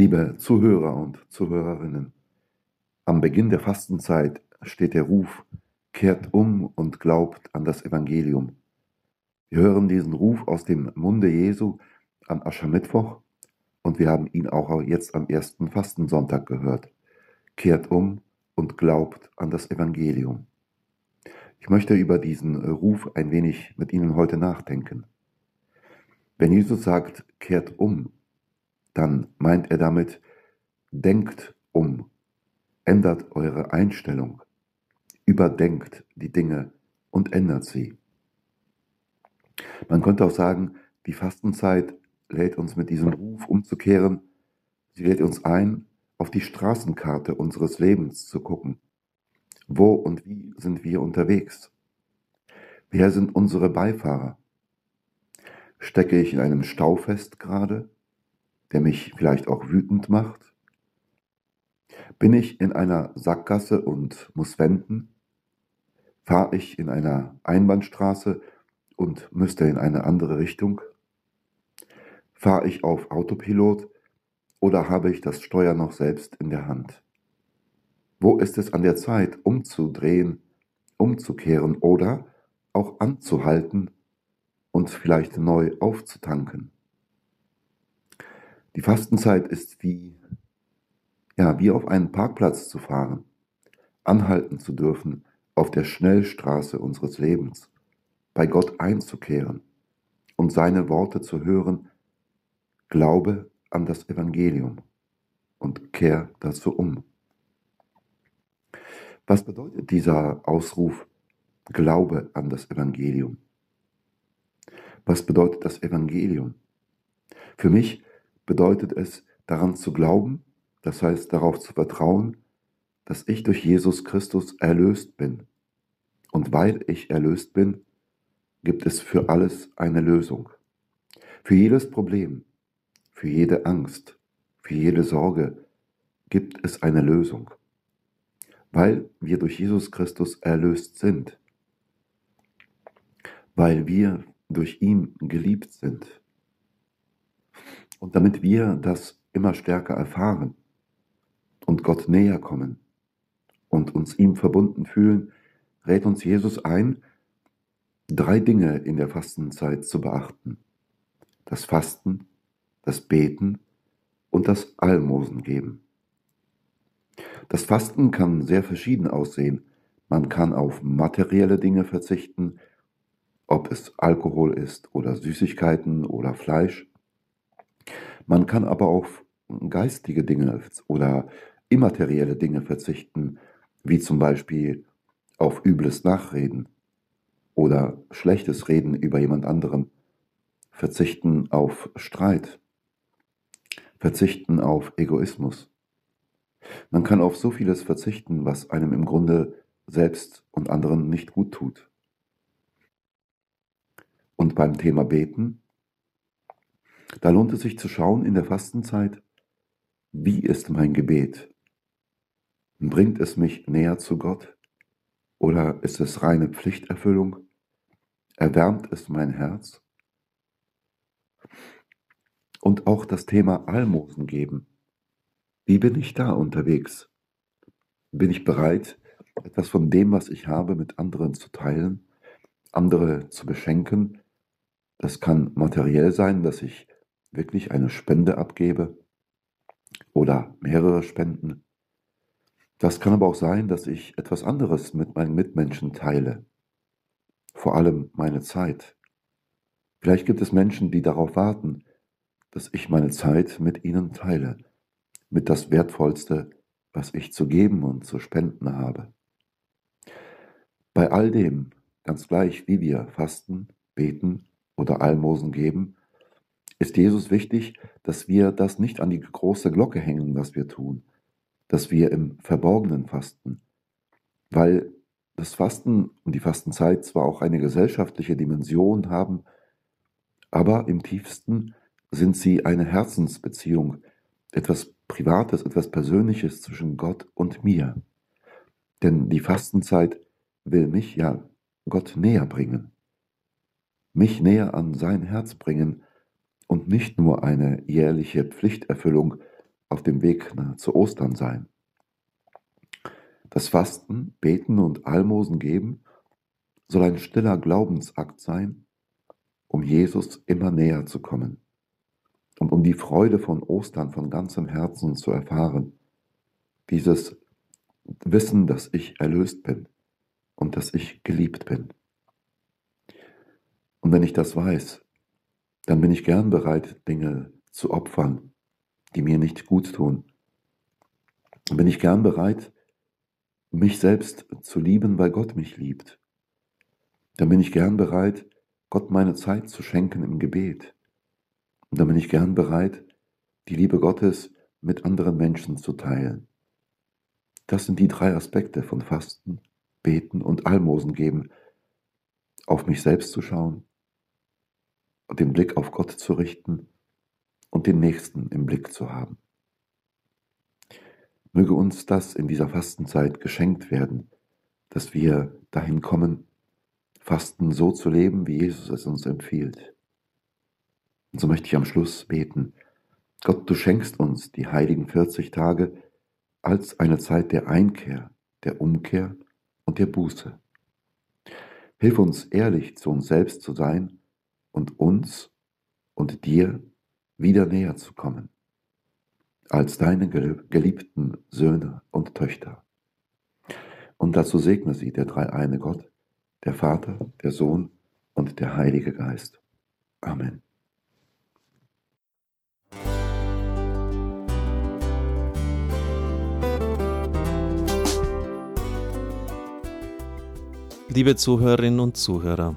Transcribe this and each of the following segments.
Liebe Zuhörer und Zuhörerinnen, am Beginn der Fastenzeit steht der Ruf, kehrt um und glaubt an das Evangelium. Wir hören diesen Ruf aus dem Munde Jesu am Aschermittwoch und wir haben ihn auch jetzt am ersten Fastensonntag gehört. Kehrt um und glaubt an das Evangelium. Ich möchte über diesen Ruf ein wenig mit Ihnen heute nachdenken. Wenn Jesus sagt, kehrt um, dann meint er damit, denkt um, ändert eure Einstellung, überdenkt die Dinge und ändert sie. Man könnte auch sagen, die Fastenzeit lädt uns mit diesem Ruf umzukehren, sie lädt uns ein, auf die Straßenkarte unseres Lebens zu gucken. Wo und wie sind wir unterwegs? Wer sind unsere Beifahrer? Stecke ich in einem Stau fest gerade, der mich vielleicht auch wütend macht? Bin ich in einer Sackgasse und muss wenden? Fahre ich in einer Einbahnstraße und müsste in eine andere Richtung? Fahre ich auf Autopilot oder habe ich das Steuer noch selbst in der Hand? Wo ist es an der Zeit, umzudrehen, umzukehren oder auch anzuhalten und vielleicht neu aufzutanken? Die Fastenzeit ist wie, ja, wie auf einen Parkplatz zu fahren, anhalten zu dürfen auf der Schnellstraße unseres Lebens, bei Gott einzukehren und seine Worte zu hören, Glaube an das Evangelium und kehr dazu um. Was bedeutet dieser Ausruf Glaube an das Evangelium? Was bedeutet das Evangelium? Für mich bedeutet es, daran zu glauben, das heißt darauf zu vertrauen, dass ich durch Jesus Christus erlöst bin. Und weil ich erlöst bin, gibt es für alles eine Lösung. Für jedes Problem, für jede Angst, für jede Sorge gibt es eine Lösung, weil wir durch Jesus Christus erlöst sind, weil wir durch ihn geliebt sind. Und damit wir das immer stärker erfahren und Gott näher kommen und uns ihm verbunden fühlen, rät uns Jesus ein, drei Dinge in der Fastenzeit zu beachten. Das Fasten, das Beten und das Almosen geben. Das Fasten kann sehr verschieden aussehen. Man kann auf materielle Dinge verzichten, ob es Alkohol ist oder Süßigkeiten oder Fleisch. Man kann aber auf geistige Dinge oder immaterielle Dinge verzichten, wie zum Beispiel auf übles Nachreden oder schlechtes Reden über jemand anderem, verzichten auf Streit verzichten auf Egoismus. Man kann auf so vieles verzichten, was einem im Grunde selbst und anderen nicht gut tut. Und beim Thema Beten, da lohnt es sich zu schauen in der Fastenzeit, wie ist mein Gebet? Bringt es mich näher zu Gott? Oder ist es reine Pflichterfüllung? Erwärmt es mein Herz? Und auch das Thema Almosen geben. Wie bin ich da unterwegs? Bin ich bereit, etwas von dem, was ich habe, mit anderen zu teilen, andere zu beschenken? Das kann materiell sein, dass ich wirklich eine Spende abgebe oder mehrere Spenden. Das kann aber auch sein, dass ich etwas anderes mit meinen Mitmenschen teile. Vor allem meine Zeit. Vielleicht gibt es Menschen, die darauf warten, dass ich meine Zeit mit ihnen teile, mit das Wertvollste, was ich zu geben und zu spenden habe. Bei all dem, ganz gleich wie wir fasten, beten oder Almosen geben, ist Jesus wichtig, dass wir das nicht an die große Glocke hängen, was wir tun, dass wir im Verborgenen fasten, weil das Fasten und die Fastenzeit zwar auch eine gesellschaftliche Dimension haben, aber im tiefsten sind sie eine Herzensbeziehung, etwas Privates, etwas Persönliches zwischen Gott und mir. Denn die Fastenzeit will mich ja Gott näher bringen, mich näher an sein Herz bringen und nicht nur eine jährliche Pflichterfüllung, auf dem Weg zu Ostern sein. Das Fasten, Beten und Almosen geben soll ein stiller Glaubensakt sein, um Jesus immer näher zu kommen und um die Freude von Ostern von ganzem Herzen zu erfahren. Dieses Wissen, dass ich erlöst bin und dass ich geliebt bin. Und wenn ich das weiß, dann bin ich gern bereit, Dinge zu opfern, die mir nicht gut tun. Dann bin ich gern bereit, mich selbst zu lieben, weil Gott mich liebt. Dann bin ich gern bereit, Gott meine Zeit zu schenken im Gebet. Und dann bin ich gern bereit, die Liebe Gottes mit anderen Menschen zu teilen. Das sind die drei Aspekte von Fasten, Beten und Almosen geben. Auf mich selbst zu schauen, den Blick auf Gott zu richten und den Nächsten im Blick zu haben. Möge uns das in dieser Fastenzeit geschenkt werden, dass wir dahin kommen, Fasten so zu leben, wie Jesus es uns empfiehlt. Und so möchte ich am Schluss beten. Gott, du schenkst uns die heiligen 40 Tage als eine Zeit der Einkehr, der Umkehr und der Buße. Hilf uns ehrlich zu uns selbst zu sein und uns und dir wieder näher zu kommen, als deine geliebten Söhne und Töchter. Und dazu segne sie der dreieine Gott, der Vater, der Sohn und der Heilige Geist. Amen. Liebe Zuhörerinnen und Zuhörer,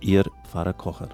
Ihr Pfarrer Kocher.